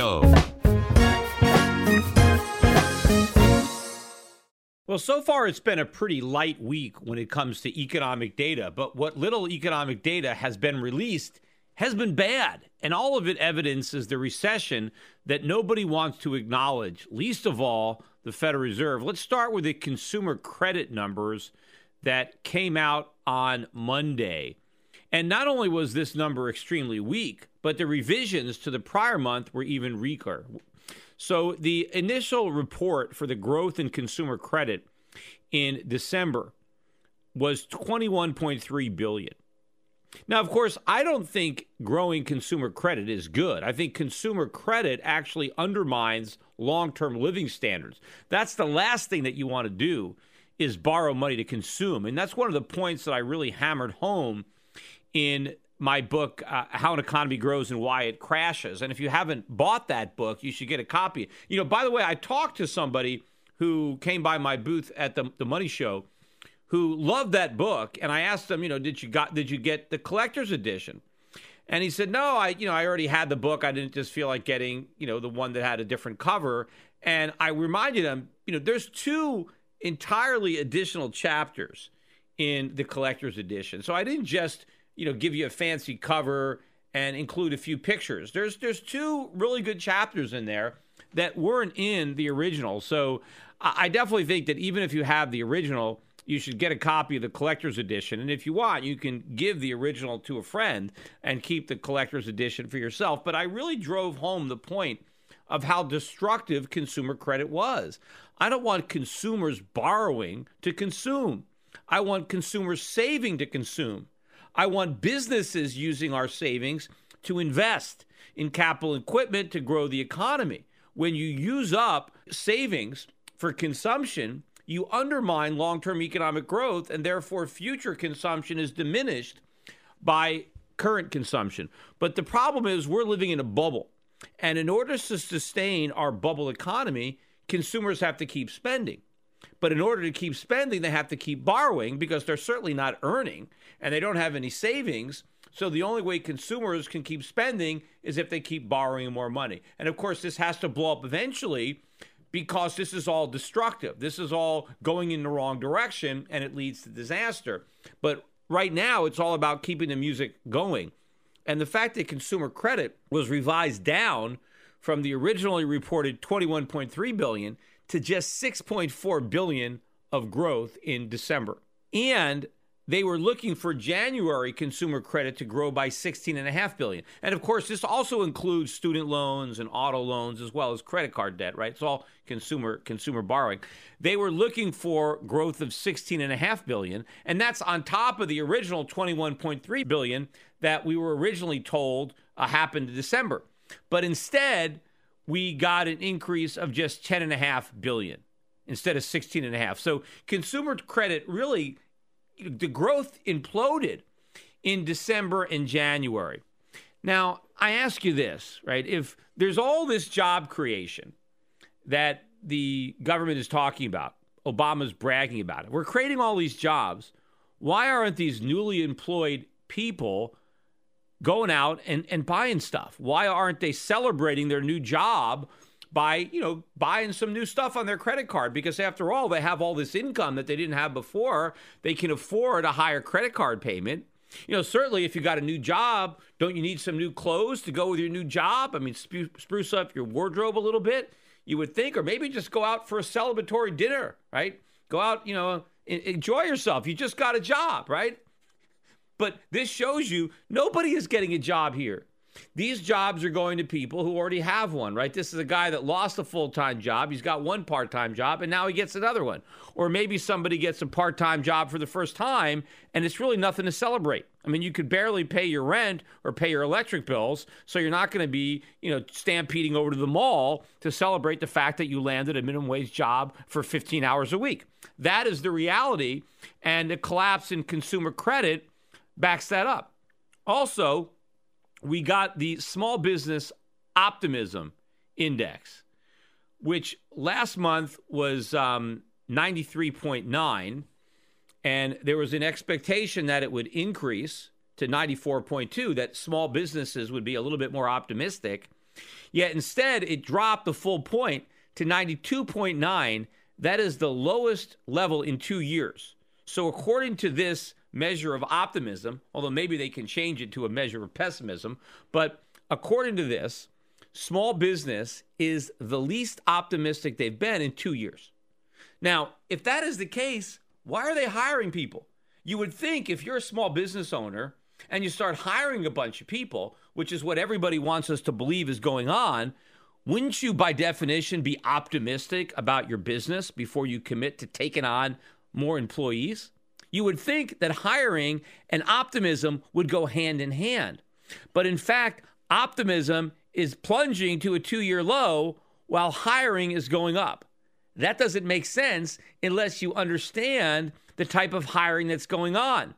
Show. Well, so far it's been a pretty light week when it comes to economic data, but what little economic data has been released has been bad. And all of it evidences the recession that nobody wants to acknowledge, least of all the Federal Reserve. Let's start with the consumer credit numbers that came out on Monday. And not only was this number extremely weak, but the revisions to the prior month were even weaker. So the initial report for the growth in consumer credit in December was 21.3 billion. Now, of course, I don't think growing consumer credit is good. I think consumer credit actually undermines long-term living standards. That's the last thing that you want to do is borrow money to consume. And that's one of the points that I really hammered home in my book, uh, How an Economy Grows and Why It Crashes. And if you haven't bought that book, you should get a copy. You know, by the way, I talked to somebody who came by my booth at the, the Money Show who loved that book. And I asked him, you know, did you got did you get the collector's edition? And he said, no, I, you know, I already had the book. I didn't just feel like getting, you know, the one that had a different cover. And I reminded him, you know, there's two entirely additional chapters in the collector's edition. So I didn't just you know, give you a fancy cover and include a few pictures. There's there's two really good chapters in there that weren't in the original. So I definitely think that even if you have the original, you should get a copy of the collector's edition. And if you want, you can give the original to a friend and keep the collector's edition for yourself. But I really drove home the point of how destructive consumer credit was. I don't want consumers borrowing to consume. I want consumers saving to consume. I want businesses using our savings to invest in capital equipment to grow the economy. When you use up savings for consumption, you undermine long term economic growth, and therefore future consumption is diminished by current consumption. But the problem is, we're living in a bubble. And in order to sustain our bubble economy, consumers have to keep spending. But in order to keep spending, they have to keep borrowing because they're certainly not earning and they don't have any savings. So the only way consumers can keep spending is if they keep borrowing more money. And of course, this has to blow up eventually because this is all destructive. This is all going in the wrong direction and it leads to disaster. But right now, it's all about keeping the music going. And the fact that consumer credit was revised down from the originally reported 21.3 billion to just 6.4 billion of growth in December. And they were looking for January consumer credit to grow by 16.5 billion. And of course, this also includes student loans and auto loans as well as credit card debt, right? It's all consumer consumer borrowing. They were looking for growth of 16.5 billion, and that's on top of the original 21.3 billion that we were originally told uh, happened in December. But instead, we got an increase of just 10.5 billion instead of 16.5. So consumer credit really the growth imploded in December and January. Now, I ask you this, right? If there's all this job creation that the government is talking about, Obama's bragging about it, we're creating all these jobs. Why aren't these newly employed people going out and, and buying stuff? Why aren't they celebrating their new job by, you know, buying some new stuff on their credit card? Because after all, they have all this income that they didn't have before. They can afford a higher credit card payment. You know, certainly if you got a new job, don't you need some new clothes to go with your new job? I mean, spruce up your wardrobe a little bit, you would think, or maybe just go out for a celebratory dinner, right? Go out, you know, enjoy yourself. You just got a job, right? But this shows you nobody is getting a job here. These jobs are going to people who already have one, right? This is a guy that lost a full time job. He's got one part time job and now he gets another one. Or maybe somebody gets a part time job for the first time and it's really nothing to celebrate. I mean, you could barely pay your rent or pay your electric bills, so you're not going to be, you know, stampeding over to the mall to celebrate the fact that you landed a minimum wage job for 15 hours a week. That is the reality. And the collapse in consumer credit backs that up. Also, we got the small business optimism index, which last month was um, 93.9, and there was an expectation that it would increase to 94.2, that small businesses would be a little bit more optimistic. Yet instead, it dropped the full point to 92.9. That is the lowest level in two years. So, according to this measure of optimism, although maybe they can change it to a measure of pessimism. But according to this, small business is the least optimistic they've been in two years. Now, if that is the case, why are they hiring people? You would think if you're a small business owner and you start hiring a bunch of people, which is what everybody wants us to believe is going on, wouldn't you, by definition, be optimistic about your business before you commit to taking on more employees? You would think that hiring and optimism would go hand in hand. But in fact, optimism is plunging to a two year low while hiring is going up. That doesn't make sense unless you understand the type of hiring that's going on.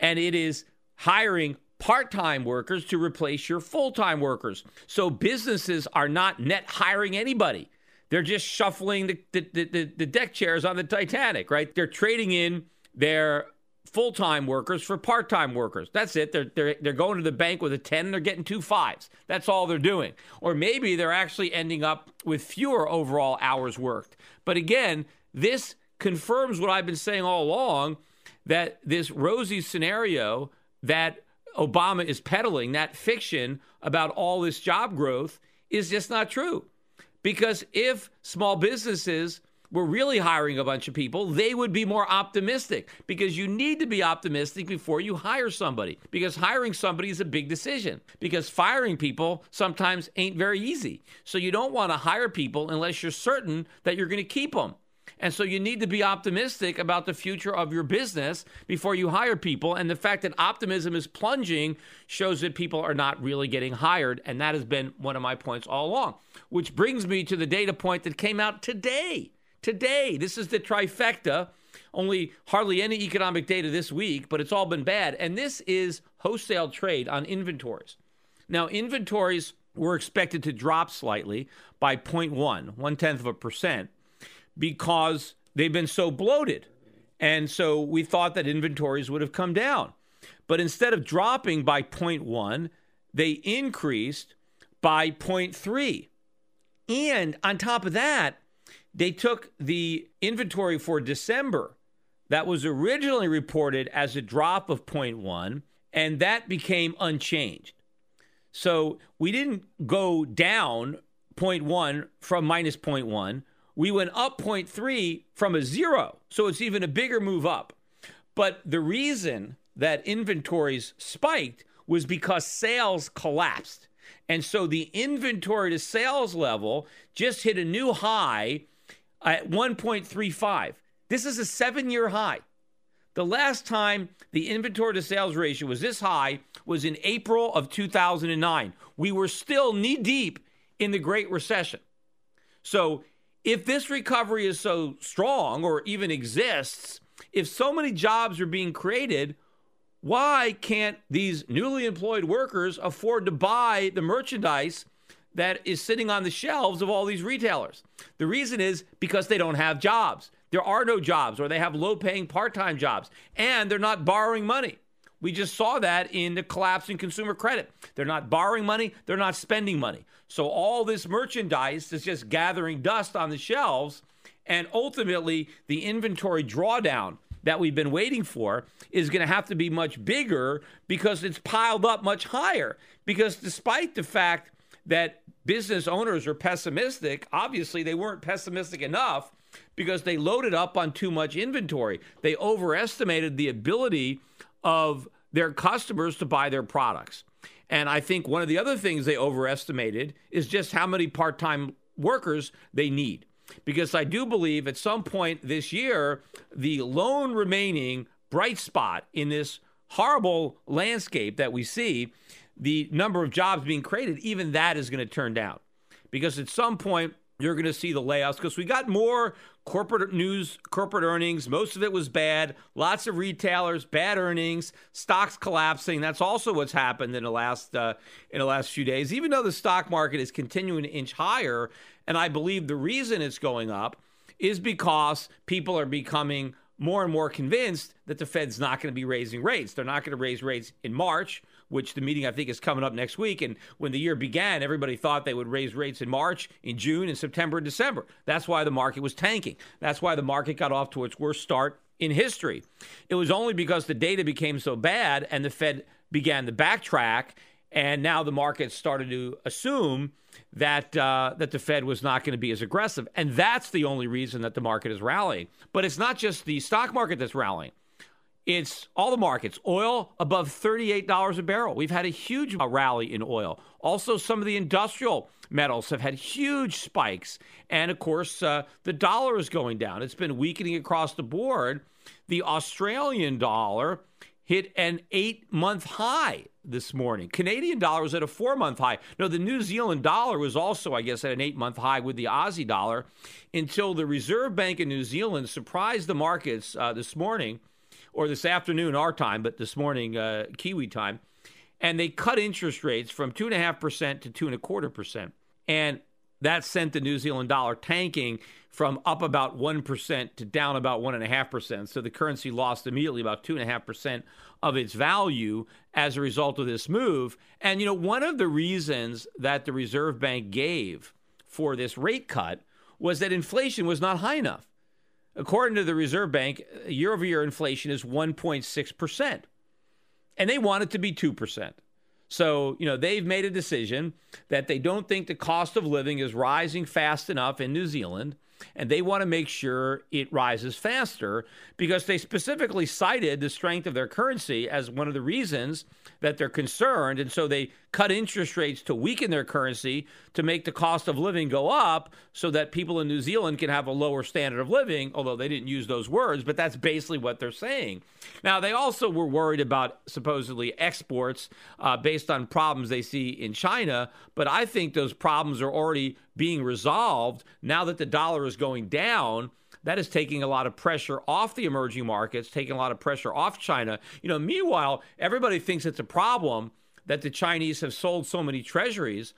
And it is hiring part time workers to replace your full time workers. So businesses are not net hiring anybody. They're just shuffling the, the, the, the deck chairs on the Titanic, right? They're trading in their full time workers for part time workers. That's it. They're, they're, they're going to the bank with a 10 and they're getting two fives. That's all they're doing. Or maybe they're actually ending up with fewer overall hours worked. But again, this confirms what I've been saying all along that this rosy scenario that Obama is peddling, that fiction about all this job growth, is just not true. Because if small businesses were really hiring a bunch of people, they would be more optimistic because you need to be optimistic before you hire somebody because hiring somebody is a big decision because firing people sometimes ain't very easy. So you don't want to hire people unless you're certain that you're going to keep them. And so you need to be optimistic about the future of your business before you hire people. And the fact that optimism is plunging shows that people are not really getting hired. And that has been one of my points all along, which brings me to the data point that came out today today. This is the trifecta. Only hardly any economic data this week, but it's all been bad. And this is wholesale trade on inventories. Now, inventories were expected to drop slightly by 0.1, one tenth of a percent, because they've been so bloated. And so we thought that inventories would have come down. But instead of dropping by 0.1, they increased by 0.3. And on top of that, they took the inventory for December that was originally reported as a drop of 0.1, and that became unchanged. So we didn't go down 0.1 from minus 0.1. We went up 0.3 from a zero. So it's even a bigger move up. But the reason that inventories spiked was because sales collapsed. And so the inventory to sales level just hit a new high at 1.35. This is a seven year high. The last time the inventory to sales ratio was this high was in April of 2009. We were still knee deep in the Great Recession. So, if this recovery is so strong or even exists, if so many jobs are being created, why can't these newly employed workers afford to buy the merchandise that is sitting on the shelves of all these retailers? The reason is because they don't have jobs. There are no jobs, or they have low paying part time jobs, and they're not borrowing money. We just saw that in the collapse in consumer credit. They're not borrowing money, they're not spending money. So all this merchandise is just gathering dust on the shelves, and ultimately, the inventory drawdown that we've been waiting for is going to have to be much bigger because it's piled up much higher. Because despite the fact that business owners are pessimistic, obviously they weren't pessimistic enough because they loaded up on too much inventory. They overestimated the ability of their customers to buy their products. And I think one of the other things they overestimated is just how many part time workers they need because I do believe at some point this year, the lone remaining bright spot in this horrible landscape that we see, the number of jobs being created, even that is going to turn down. Because at some point, you're going to see the layoffs because we got more corporate news, corporate earnings. Most of it was bad. Lots of retailers, bad earnings, stocks collapsing. That's also what's happened in the last uh, in the last few days. Even though the stock market is continuing to inch higher, and I believe the reason it's going up is because people are becoming more and more convinced that the Fed's not going to be raising rates. They're not going to raise rates in March, which the meeting I think is coming up next week. And when the year began, everybody thought they would raise rates in March, in June, in September, and December. That's why the market was tanking. That's why the market got off to its worst start in history. It was only because the data became so bad and the Fed began to backtrack, and now the market started to assume that uh, that the Fed was not going to be as aggressive, and that's the only reason that the market is rallying. But it's not just the stock market that's rallying; it's all the markets. Oil above thirty-eight dollars a barrel. We've had a huge rally in oil. Also, some of the industrial metals have had huge spikes, and of course, uh, the dollar is going down. It's been weakening across the board. The Australian dollar hit an eight month high this morning. Canadian dollar was at a four month high. No, the New Zealand dollar was also, I guess, at an eight month high with the Aussie dollar until the Reserve Bank of New Zealand surprised the markets uh, this morning, or this afternoon, our time, but this morning, uh, Kiwi time. And they cut interest rates from 2.5% to 2.25%. And that sent the New Zealand dollar tanking from up about 1% to down about 1.5%. So the currency lost immediately about 2.5% of its value as a result of this move. And, you know, one of the reasons that the Reserve Bank gave for this rate cut was that inflation was not high enough. According to the Reserve Bank, year over year inflation is 1.6%. And they want it to be 2%. So, you know, they've made a decision that they don't think the cost of living is rising fast enough in New Zealand and they want to make sure it rises faster because they specifically cited the strength of their currency as one of the reasons that they're concerned. And so they cut interest rates to weaken their currency to make the cost of living go up so that people in New Zealand can have a lower standard of living, although they didn't use those words, but that's basically what they're saying. Now, they also were worried about supposedly exports uh, based on problems they see in China, but I think those problems are already being resolved now that the dollar is going down that is taking a lot of pressure off the emerging markets, taking a lot of pressure off China. You know, meanwhile, everybody thinks it's a problem that the Chinese have sold so many treasuries.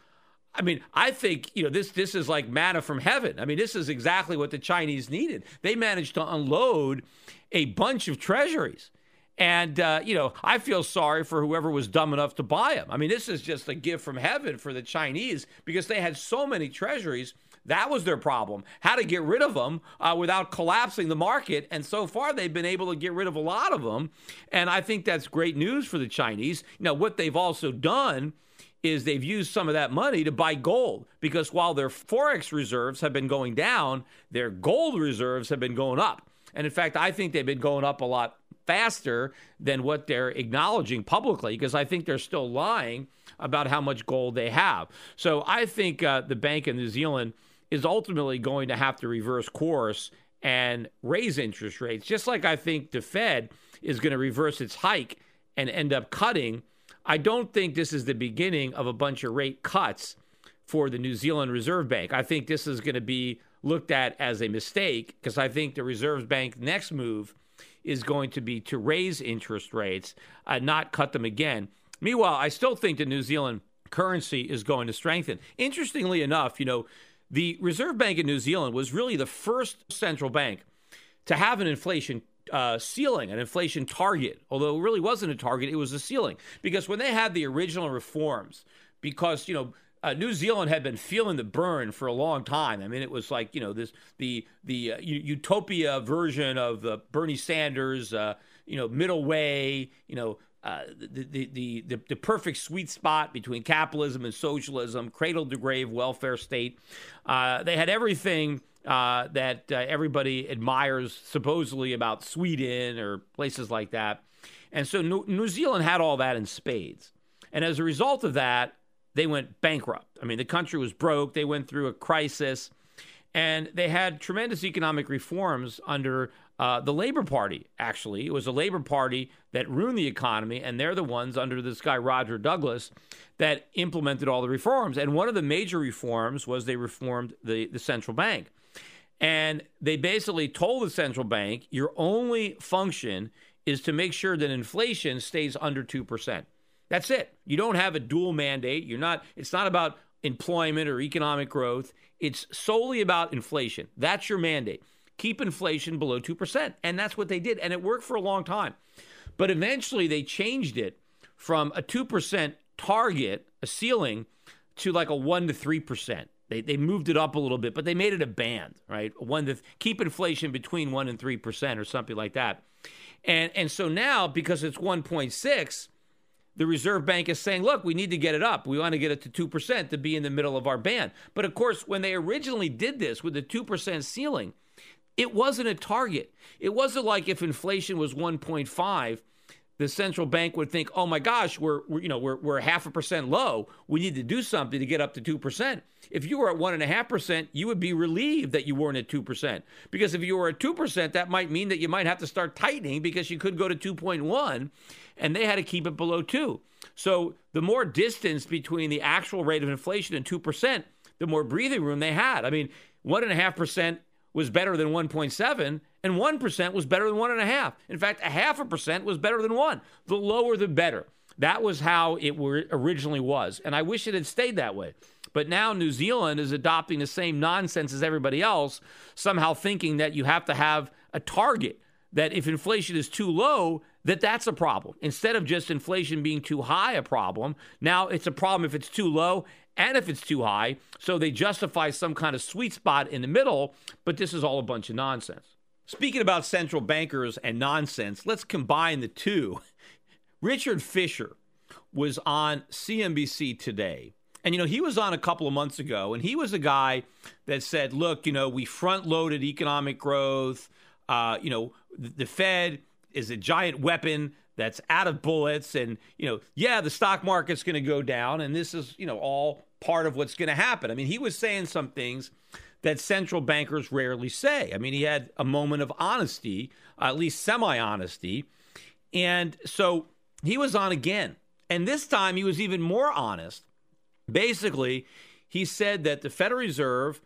I mean, I think you know this. This is like manna from heaven. I mean, this is exactly what the Chinese needed. They managed to unload a bunch of treasuries, and uh, you know, I feel sorry for whoever was dumb enough to buy them. I mean, this is just a gift from heaven for the Chinese because they had so many treasuries that was their problem. How to get rid of them uh, without collapsing the market. And so far, they've been able to get rid of a lot of them. And I think that's great news for the Chinese. Now, what they've also done is they've used some of that money to buy gold because while their forex reserves have been going down, their gold reserves have been going up. And in fact, I think they've been going up a lot faster than what they're acknowledging publicly because I think they're still lying about how much gold they have. So I think uh, the Bank of New Zealand is ultimately going to have to reverse course and raise interest rates, just like I think the Fed is going to reverse its hike and end up cutting. I don't think this is the beginning of a bunch of rate cuts for the New Zealand Reserve Bank. I think this is going to be looked at as a mistake because I think the Reserve Bank next move is going to be to raise interest rates, uh, not cut them again. Meanwhile, I still think the New Zealand currency is going to strengthen. Interestingly enough, you know, the Reserve Bank of New Zealand was really the first central bank to have an inflation uh, ceiling, an inflation target, although it really wasn't a target, it was a ceiling. Because when they had the original reforms, because, you know, uh, New Zealand had been feeling the burn for a long time. I mean, it was like you know this the the uh, utopia version of the Bernie Sanders, uh, you know, middle way, you know, uh, the, the, the, the, perfect sweet spot between capitalism and socialism, cradle to grave welfare state. Uh, they had everything uh, that everybody admires supposedly about Sweden or places like that. And so New, New Zealand had all that in spades. And as a result of that, they went bankrupt. I mean, the country was broke. They went through a crisis, and they had tremendous economic reforms under uh, the Labor Party. Actually, it was a Labor Party that ruined the economy, and they're the ones under this guy Roger Douglas that implemented all the reforms. And one of the major reforms was they reformed the the central bank. And they basically told the central bank, your only function is to make sure that inflation stays under 2%. That's it. You don't have a dual mandate. You're not it's not about employment or economic growth. It's solely about inflation. That's your mandate. Keep inflation below 2%. And that's what they did and it worked for a long time. But eventually they changed it from a 2% target, a ceiling to like a 1 to 3%. They, they moved it up a little bit, but they made it a band, right? One to keep inflation between one and three percent or something like that. And and so now because it's 1.6, the Reserve Bank is saying, look, we need to get it up. We want to get it to 2% to be in the middle of our band. But of course, when they originally did this with the 2% ceiling, it wasn't a target. It wasn't like if inflation was 1.5, the central bank would think, "Oh my gosh, we're, we're you know we're we're half a percent low. We need to do something to get up to two percent." If you were at one and a half percent, you would be relieved that you weren't at two percent because if you were at two percent, that might mean that you might have to start tightening because you could go to two point one, and they had to keep it below two. So the more distance between the actual rate of inflation and two percent, the more breathing room they had. I mean, one and a half percent was better than 1.7, and 1% was better than 1.5. In fact, a half a percent was better than 1. The lower, the better. That was how it originally was. And I wish it had stayed that way. But now New Zealand is adopting the same nonsense as everybody else, somehow thinking that you have to have a target, that if inflation is too low, that that's a problem. Instead of just inflation being too high a problem, now it's a problem if it's too low and if it's too high. So they justify some kind of sweet spot in the middle, but this is all a bunch of nonsense. Speaking about central bankers and nonsense, let's combine the two. Richard Fisher was on CNBC today. And, you know, he was on a couple of months ago, and he was a guy that said, look, you know, we front loaded economic growth. Uh, you know, the Fed is a giant weapon that's out of bullets and you know yeah the stock market's going to go down and this is you know all part of what's going to happen. I mean he was saying some things that central bankers rarely say. I mean he had a moment of honesty at least semi honesty and so he was on again. And this time he was even more honest. Basically he said that the federal reserve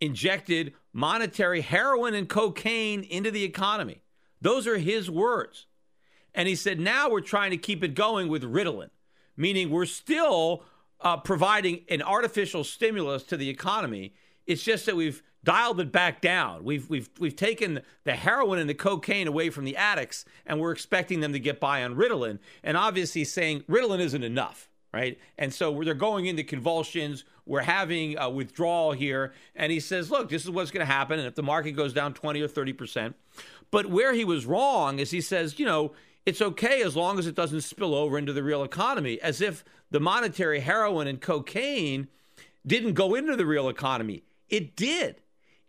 injected monetary heroin and cocaine into the economy those are his words and he said, now we're trying to keep it going with Ritalin, meaning we're still uh, providing an artificial stimulus to the economy. It's just that we've dialed it back down. We've we've we've taken the heroin and the cocaine away from the addicts, and we're expecting them to get by on Ritalin. And obviously, saying Ritalin isn't enough, right? And so they're going into convulsions. We're having a withdrawal here, and he says, "Look, this is what's going to happen. And if the market goes down twenty or thirty percent." But where he was wrong is he says, you know it's okay as long as it doesn't spill over into the real economy, as if the monetary heroin and cocaine didn't go into the real economy. It did.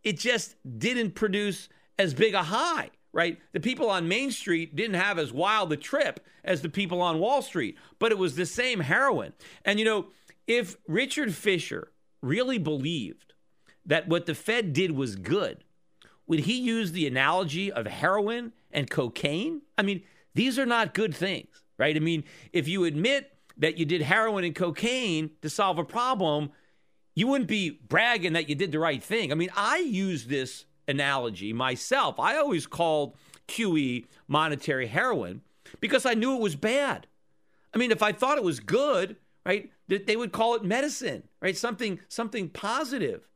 It just didn't produce as big a high, right? The people on Main Street didn't have as wild a trip as the people on Wall Street, but it was the same heroin. And you know, if Richard Fisher really believed that what the Fed did was good, would he use the analogy of heroin and cocaine? I mean, these are not good things, right? I mean, if you admit that you did heroin and cocaine to solve a problem, you wouldn't be bragging that you did the right thing. I mean, I use this analogy myself. I always called QE monetary heroin because I knew it was bad. I mean, if I thought it was good, right, that they would call it medicine, right? Something something positive.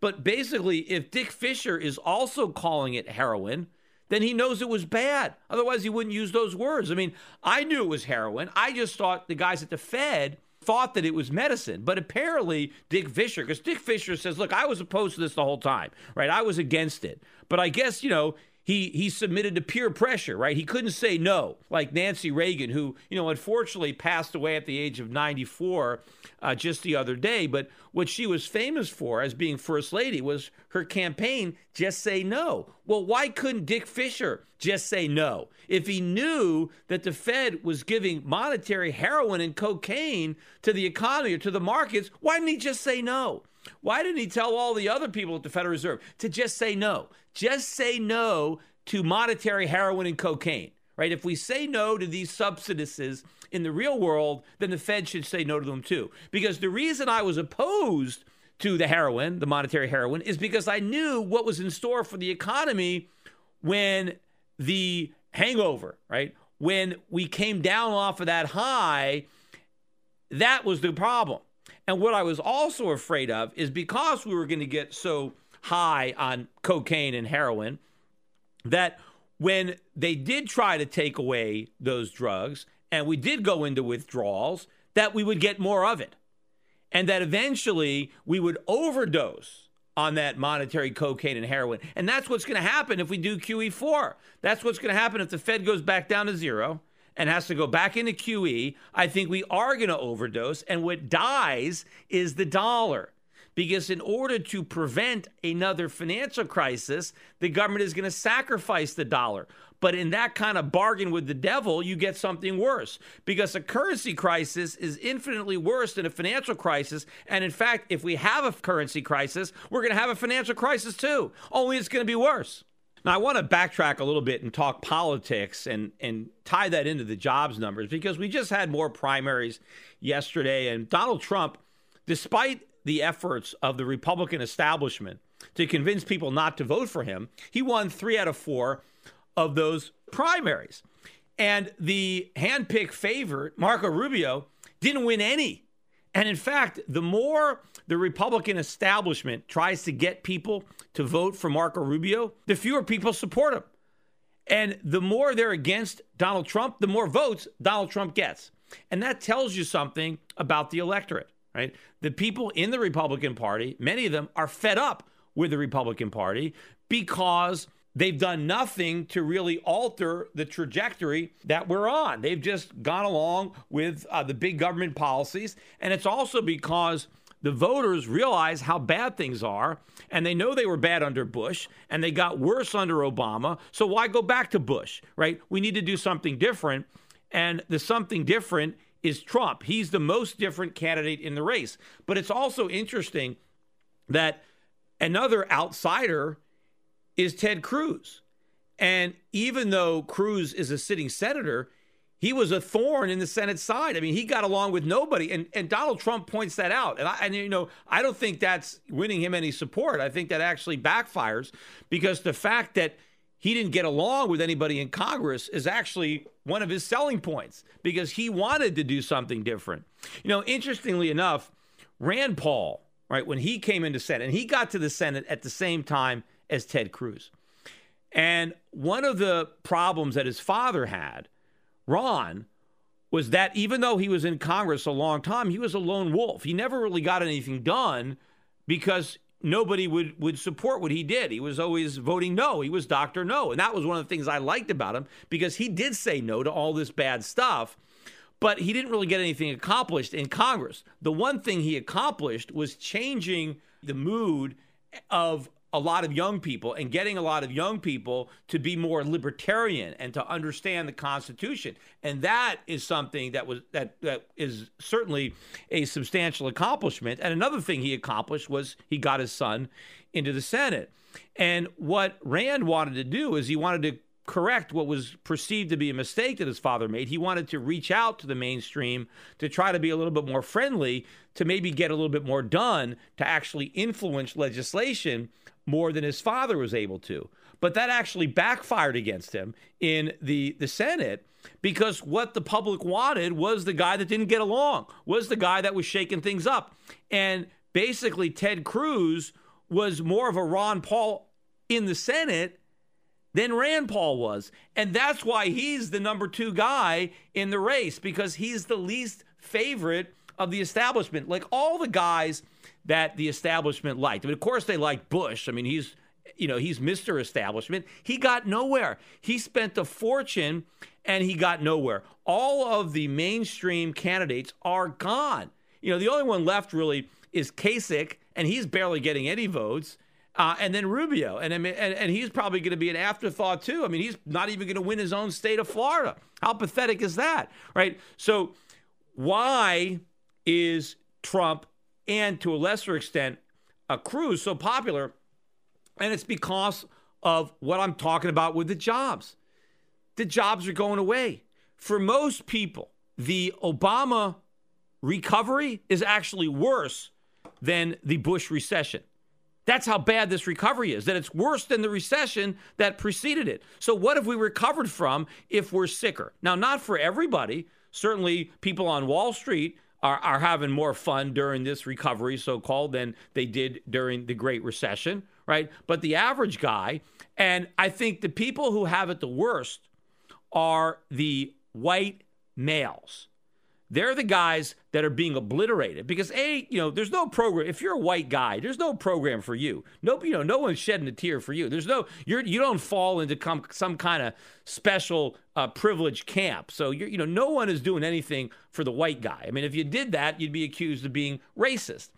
But basically, if Dick Fisher is also calling it heroin, then he knows it was bad. Otherwise, he wouldn't use those words. I mean, I knew it was heroin. I just thought the guys at the Fed thought that it was medicine. But apparently, Dick Fisher, because Dick Fisher says, look, I was opposed to this the whole time, right? I was against it. But I guess, you know, he he submitted to peer pressure, right? He couldn't say no, like Nancy Reagan, who you know unfortunately passed away at the age of 94 uh, just the other day. But what she was famous for as being first lady was her campaign, "Just Say No." Well, why couldn't Dick Fisher just say no if he knew that the Fed was giving monetary heroin and cocaine to the economy or to the markets? Why didn't he just say no? Why didn't he tell all the other people at the Federal Reserve to just say no? Just say no to monetary heroin and cocaine, right? If we say no to these subsidies in the real world, then the Fed should say no to them too. Because the reason I was opposed to the heroin, the monetary heroin, is because I knew what was in store for the economy when the hangover, right? When we came down off of that high, that was the problem. And what I was also afraid of is because we were going to get so high on cocaine and heroin that when they did try to take away those drugs and we did go into withdrawals, that we would get more of it. And that eventually we would overdose on that monetary cocaine and heroin. And that's what's going to happen if we do QE4. That's what's going to happen if the Fed goes back down to zero and has to go back into QE, I think we are going to overdose. And what dies is the dollar. Because in order to prevent another financial crisis, the government is going to sacrifice the dollar. But in that kind of bargain with the devil, you get something worse. Because a currency crisis is infinitely worse than a financial crisis. And in fact, if we have a currency crisis, we're going to have a financial crisis too, only it's going to be worse. Now, I want to backtrack a little bit and talk politics and, and tie that into the jobs numbers because we just had more primaries yesterday. And Donald Trump, despite the efforts of the Republican establishment to convince people not to vote for him, he won three out of four of those primaries. And the handpicked favorite, Marco Rubio, didn't win any. And in fact, the more the Republican establishment tries to get people to vote for Marco Rubio, the fewer people support him. And the more they're against Donald Trump, the more votes Donald Trump gets. And that tells you something about the electorate, right? The people in the Republican Party, many of them are fed up with the Republican Party because they've done nothing to really alter the trajectory that we're on. They've just gone along with uh, the big government policies. And it's also because the voters realize how bad things are, and they know they were bad under Bush, and they got worse under Obama. So why go back to Bush, right? We need to do something different. And the something different is Trump. He's the most different candidate in the race. But it's also interesting that another outsider is Ted Cruz. And even though Cruz is a sitting senator, he was a thorn in the Senate side. I mean, he got along with nobody, and and Donald Trump points that out. And I, and you know, I don't think that's winning him any support. I think that actually backfires because the fact that he didn't get along with anybody in Congress is actually one of his selling points because he wanted to do something different. You know, interestingly enough, Rand Paul, right, when he came into Senate, and he got to the Senate at the same time as Ted Cruz. And one of the problems that his father had Ron was that even though he was in Congress a long time, he was a lone wolf. He never really got anything done because nobody would, would support what he did. He was always voting no. He was Dr. No. And that was one of the things I liked about him because he did say no to all this bad stuff, but he didn't really get anything accomplished in Congress. The one thing he accomplished was changing the mood of a lot of young people and getting a lot of young people to be more libertarian and to understand the Constitution. And that is something that was that that is certainly a substantial accomplishment. And another thing he accomplished was he got his son into the Senate. And what Rand wanted to do is he wanted to correct what was perceived to be a mistake that his father made. He wanted to reach out to the mainstream to try to be a little bit more friendly, to maybe get a little bit more done, to actually influence legislation more than his father was able to. but that actually backfired against him in the, the Senate because what the public wanted was the guy that didn't get along, was the guy that was shaking things up. And basically, Ted Cruz was more of a Ron Paul in the Senate than Rand Paul was. And that's why he's the number two guy in the race because he's the least favorite of the establishment. Like all the guys that the establishment liked. I mean, of course, they liked Bush. I mean, he's you know, he's Mr. Establishment. He got nowhere. He spent a fortune and he got nowhere. All of the mainstream candidates are gone. You know, the only one left really is Kasich, and he's barely getting any votes. Uh, and then Rubio, and, and and he's probably going to be an afterthought too. I mean, he's not even going to win his own state of Florida. How pathetic is that, right? So, why is Trump and to a lesser extent a Cruz so popular? And it's because of what I'm talking about with the jobs. The jobs are going away. For most people, the Obama recovery is actually worse than the Bush recession. That's how bad this recovery is, that it's worse than the recession that preceded it. So, what have we recovered from if we're sicker? Now, not for everybody. Certainly, people on Wall Street are, are having more fun during this recovery, so called, than they did during the Great Recession, right? But the average guy, and I think the people who have it the worst are the white males. They're the guys that are being obliterated because a you know there's no program if you're a white guy there's no program for you. No you know no one's shedding a tear for you. There's no you're you don't fall into com, some kind of special uh, privileged camp. So you you know no one is doing anything for the white guy. I mean if you did that you'd be accused of being racist.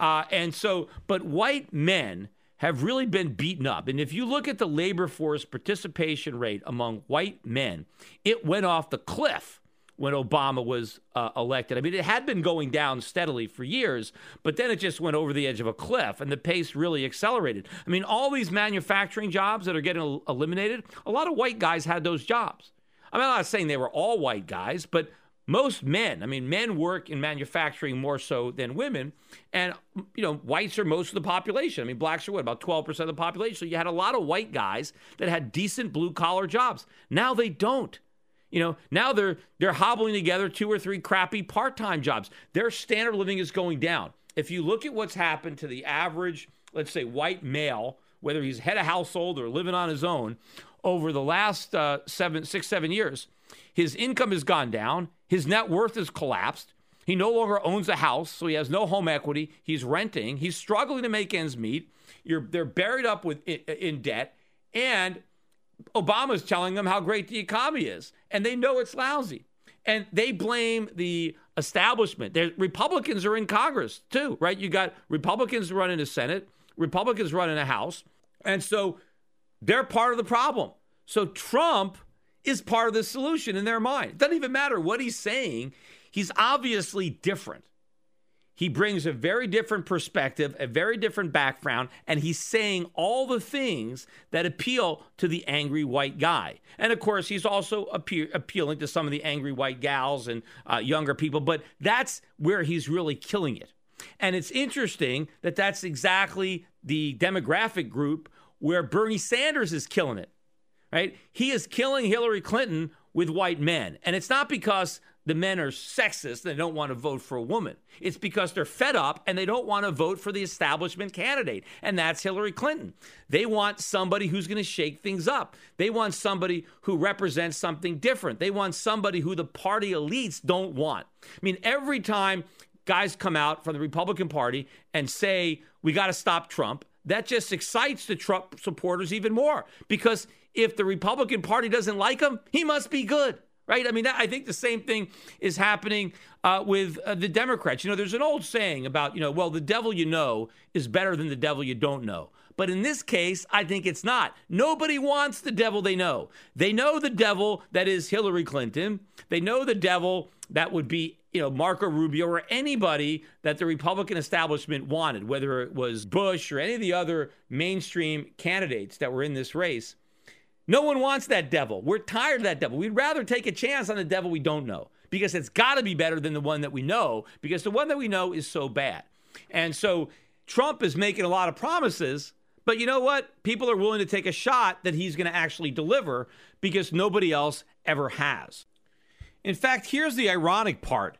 Uh, and so but white men have really been beaten up. And if you look at the labor force participation rate among white men it went off the cliff when Obama was uh, elected. I mean, it had been going down steadily for years, but then it just went over the edge of a cliff and the pace really accelerated. I mean, all these manufacturing jobs that are getting eliminated, a lot of white guys had those jobs. I mean, I'm not saying they were all white guys, but most men, I mean, men work in manufacturing more so than women. And, you know, whites are most of the population. I mean, blacks are what, about 12% of the population. So you had a lot of white guys that had decent blue collar jobs. Now they don't. You know, now they're they're hobbling together two or three crappy part-time jobs. Their standard of living is going down. If you look at what's happened to the average, let's say white male, whether he's head of household or living on his own, over the last uh, seven, six, seven years, his income has gone down. His net worth has collapsed. He no longer owns a house, so he has no home equity. He's renting. He's struggling to make ends meet. You're, they're buried up with in, in debt, and Obama's telling them how great the economy is, and they know it's lousy. And they blame the establishment. Their Republicans are in Congress too, right? You got Republicans running the Senate, Republicans running the House. And so they're part of the problem. So Trump is part of the solution in their mind. It doesn't even matter what he's saying, he's obviously different. He brings a very different perspective, a very different background, and he's saying all the things that appeal to the angry white guy. And of course, he's also appealing to some of the angry white gals and uh, younger people, but that's where he's really killing it. And it's interesting that that's exactly the demographic group where Bernie Sanders is killing it, right? He is killing Hillary Clinton with white men. And it's not because the men are sexist they don't want to vote for a woman. It's because they're fed up and they don't want to vote for the establishment candidate, and that's Hillary Clinton. They want somebody who's going to shake things up. They want somebody who represents something different. They want somebody who the party elites don't want. I mean, every time guys come out from the Republican Party and say, we got to stop Trump, that just excites the Trump supporters even more because if the Republican Party doesn't like him, he must be good right? I mean, I think the same thing is happening uh, with uh, the Democrats. You know, there's an old saying about, you know, well, the devil you know is better than the devil you don't know. But in this case, I think it's not. Nobody wants the devil they know. They know the devil that is Hillary Clinton. They know the devil that would be, you know, Marco Rubio or anybody that the Republican establishment wanted, whether it was Bush or any of the other mainstream candidates that were in this race. No one wants that devil. We're tired of that devil. We'd rather take a chance on the devil we don't know because it's got to be better than the one that we know because the one that we know is so bad. And so Trump is making a lot of promises, But you know what? People are willing to take a shot that he's going to actually deliver because nobody else ever has. In fact, here's the ironic part.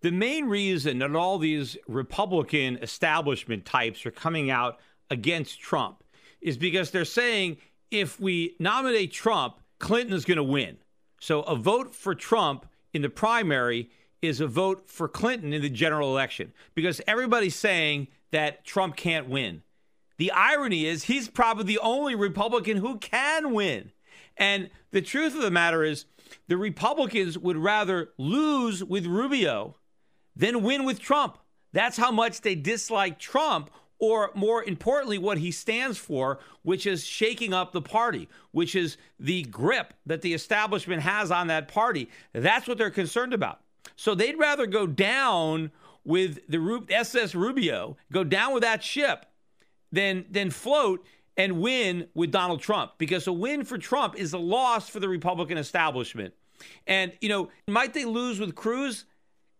The main reason that all these Republican establishment types are coming out against Trump is because they're saying if we nominate Trump, Clinton is going to win. So a vote for Trump in the primary is a vote for Clinton in the general election because everybody's saying that Trump can't win. The irony is he's probably the only Republican who can win. And the truth of the matter is, the Republicans would rather lose with Rubio than win with Trump. That's how much they dislike Trump, or more importantly, what he stands for, which is shaking up the party, which is the grip that the establishment has on that party. That's what they're concerned about. So they'd rather go down with the SS Rubio, go down with that ship, than than float and win with Donald Trump because a win for Trump is a loss for the Republican establishment. And you know, might they lose with Cruz?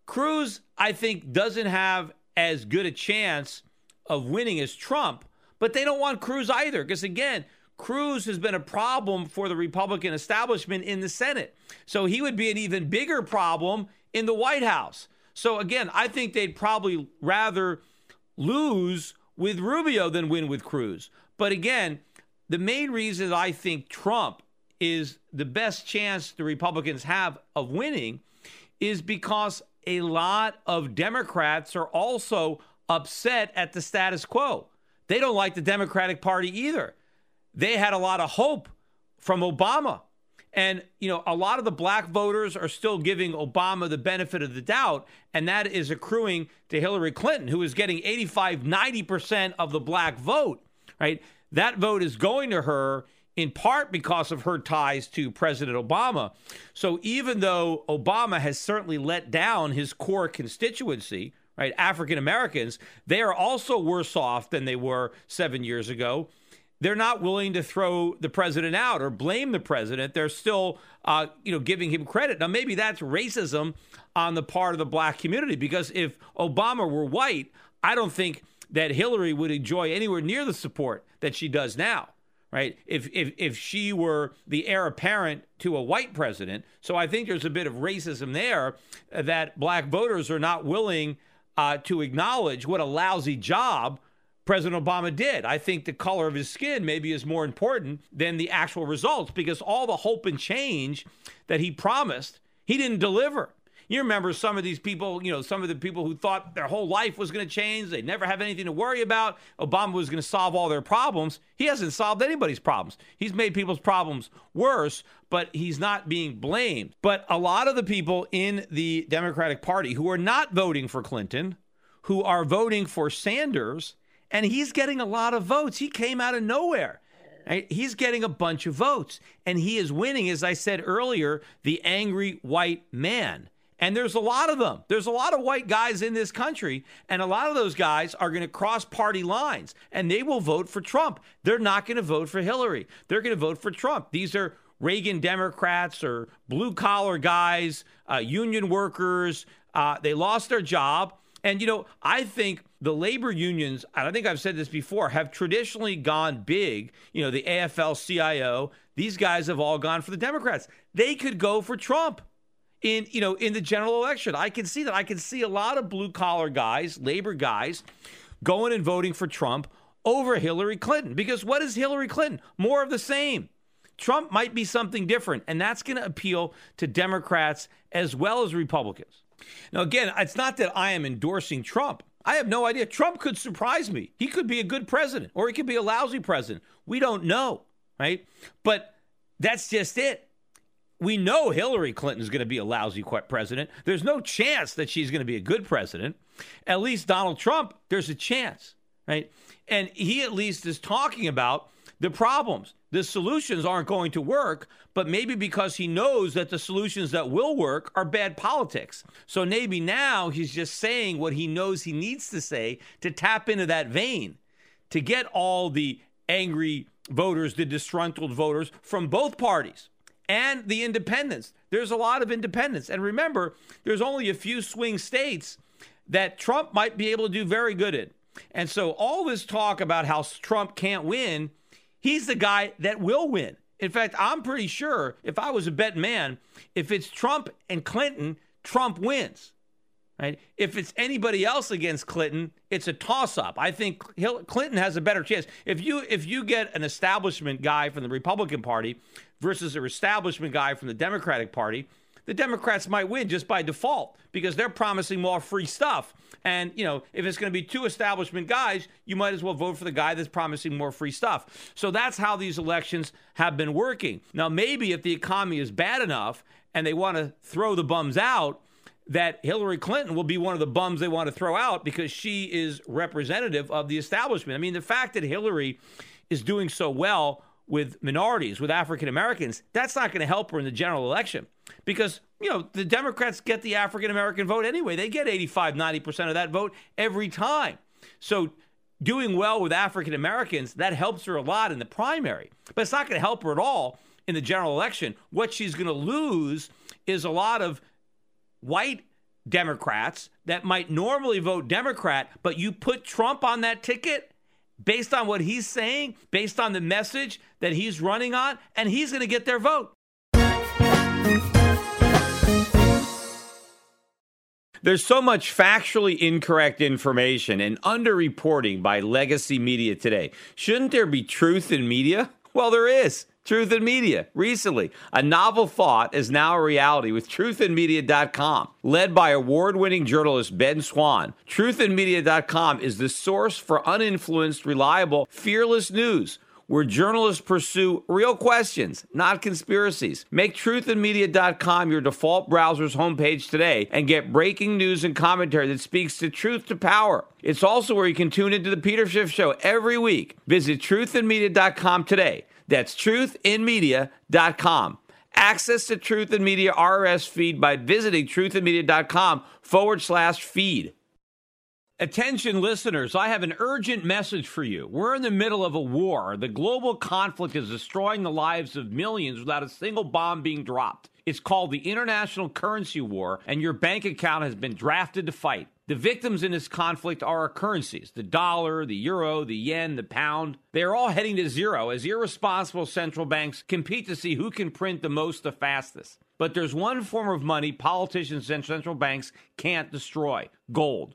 Cruz, I think, doesn't have as good a chance of winning is Trump, but they don't want Cruz either because again, Cruz has been a problem for the Republican establishment in the Senate. So he would be an even bigger problem in the White House. So again, I think they'd probably rather lose with Rubio than win with Cruz. But again, the main reason I think Trump is the best chance the Republicans have of winning is because a lot of Democrats are also upset at the status quo. They don't like the Democratic Party either. They had a lot of hope from Obama. And, you know, a lot of the black voters are still giving Obama the benefit of the doubt, and that is accruing to Hillary Clinton, who is getting 85, 90% of the black vote, right? That vote is going to her in part because of her ties to President Obama. So even though Obama has certainly let down his core constituency, right, African Americans, they are also worse off than they were seven years ago. They're not willing to throw the president out or blame the president. They're still, uh, you know, giving him credit. Now, maybe that's racism on the part of the black community because if Obama were white, I don't think that Hillary would enjoy anywhere near the support that she does now right? If, if if she were the heir apparent to a white president, so I think there's a bit of racism there that black voters are not willing uh, to acknowledge what a lousy job President Obama did. I think the color of his skin maybe is more important than the actual results because all the hope and change that he promised, he didn't deliver. You remember some of these people, you know, some of the people who thought their whole life was going to change, they'd never have anything to worry about. Obama was going to solve all their problems. He hasn't solved anybody's problems. He's made people's problems worse, but he's not being blamed. But a lot of the people in the Democratic Party who are not voting for Clinton, who are voting for Sanders, and he's getting a lot of votes. He came out of nowhere. He's getting a bunch of votes, and he is winning, as I said earlier, the angry white man. And there's a lot of them. There's a lot of white guys in this country, and a lot of those guys are going to cross party lines and they will vote for Trump. They're not going to vote for Hillary. They're going to vote for Trump. These are Reagan Democrats or blue collar guys, uh, union workers. Uh, they lost their job. And, you know, I think the labor unions, and I think I've said this before, have traditionally gone big. You know, the AFL CIO, these guys have all gone for the Democrats. They could go for Trump in you know in the general election. I can see that. I can see a lot of blue collar guys, labor guys, going and voting for Trump over Hillary Clinton because what is Hillary Clinton? More of the same. Trump might be something different, and that's going to appeal to Democrats as well as Republicans. Now, again, it's not that I am endorsing Trump. I have no idea. Trump could surprise me. He could be a good president or he could be a lousy president. We don't know, right? But that's just it we know Hillary Clinton is going to be a lousy president. There's no chance that she's going to be a good president. At least Donald Trump, there's a chance, right? And he at least is talking about the problems. The solutions aren't going to work, but maybe because he knows that the solutions that will work are bad politics. So maybe now he's just saying what he knows he needs to say to tap into that vein, to get all the angry voters, the disgruntled voters from both parties and the independents. There's a lot of independents. And remember, there's only a few swing states that Trump might be able to do very good in. And so all this talk about how Trump can't win, he's the guy that will win. In fact, I'm pretty sure if I was a bet man, if it's Trump and Clinton, Trump wins. Right? If it's anybody else against Clinton, it's a toss-up. I think Clinton has a better chance. If you if you get an establishment guy from the Republican Party versus an establishment guy from the Democratic Party, the Democrats might win just by default because they're promising more free stuff. And, you know, if it's going to be two establishment guys, you might as well vote for the guy that's promising more free stuff. So that's how these elections have been working. Now, maybe if the economy is bad enough and they want to throw the bums out, that Hillary Clinton will be one of the bums they want to throw out because she is representative of the establishment. I mean, the fact that Hillary is doing so well with minorities, with African Americans, that's not going to help her in the general election because, you know, the Democrats get the African American vote anyway. They get 85, 90% of that vote every time. So doing well with African Americans, that helps her a lot in the primary, but it's not going to help her at all in the general election. What she's going to lose is a lot of white Democrats that might normally vote Democrat, but you put Trump on that ticket based on what he's saying, based on the message that he's running on, and he's going to get their vote. There's so much factually incorrect information and underreporting by legacy media today. Shouldn't there be truth in media? Well, there is. Truth in Media. Recently, a novel thought is now a reality with truthinmedia.com. Led by award winning journalist Ben Swann, truthinmedia.com is the source for uninfluenced, reliable, fearless news where journalists pursue real questions, not conspiracies. Make truthinmedia.com your default browser's homepage today and get breaking news and commentary that speaks the truth to power. It's also where you can tune into the Peter Schiff Show every week. Visit truthinmedia.com today. That's truthinmedia.com. Access to Truth in Media RS feed by visiting truthinmedia.com forward slash feed. Attention listeners, I have an urgent message for you. We're in the middle of a war. The global conflict is destroying the lives of millions without a single bomb being dropped. It's called the International Currency War, and your bank account has been drafted to fight. The victims in this conflict are our currencies the dollar, the euro, the yen, the pound. They are all heading to zero as irresponsible central banks compete to see who can print the most the fastest. But there's one form of money politicians and central banks can't destroy gold.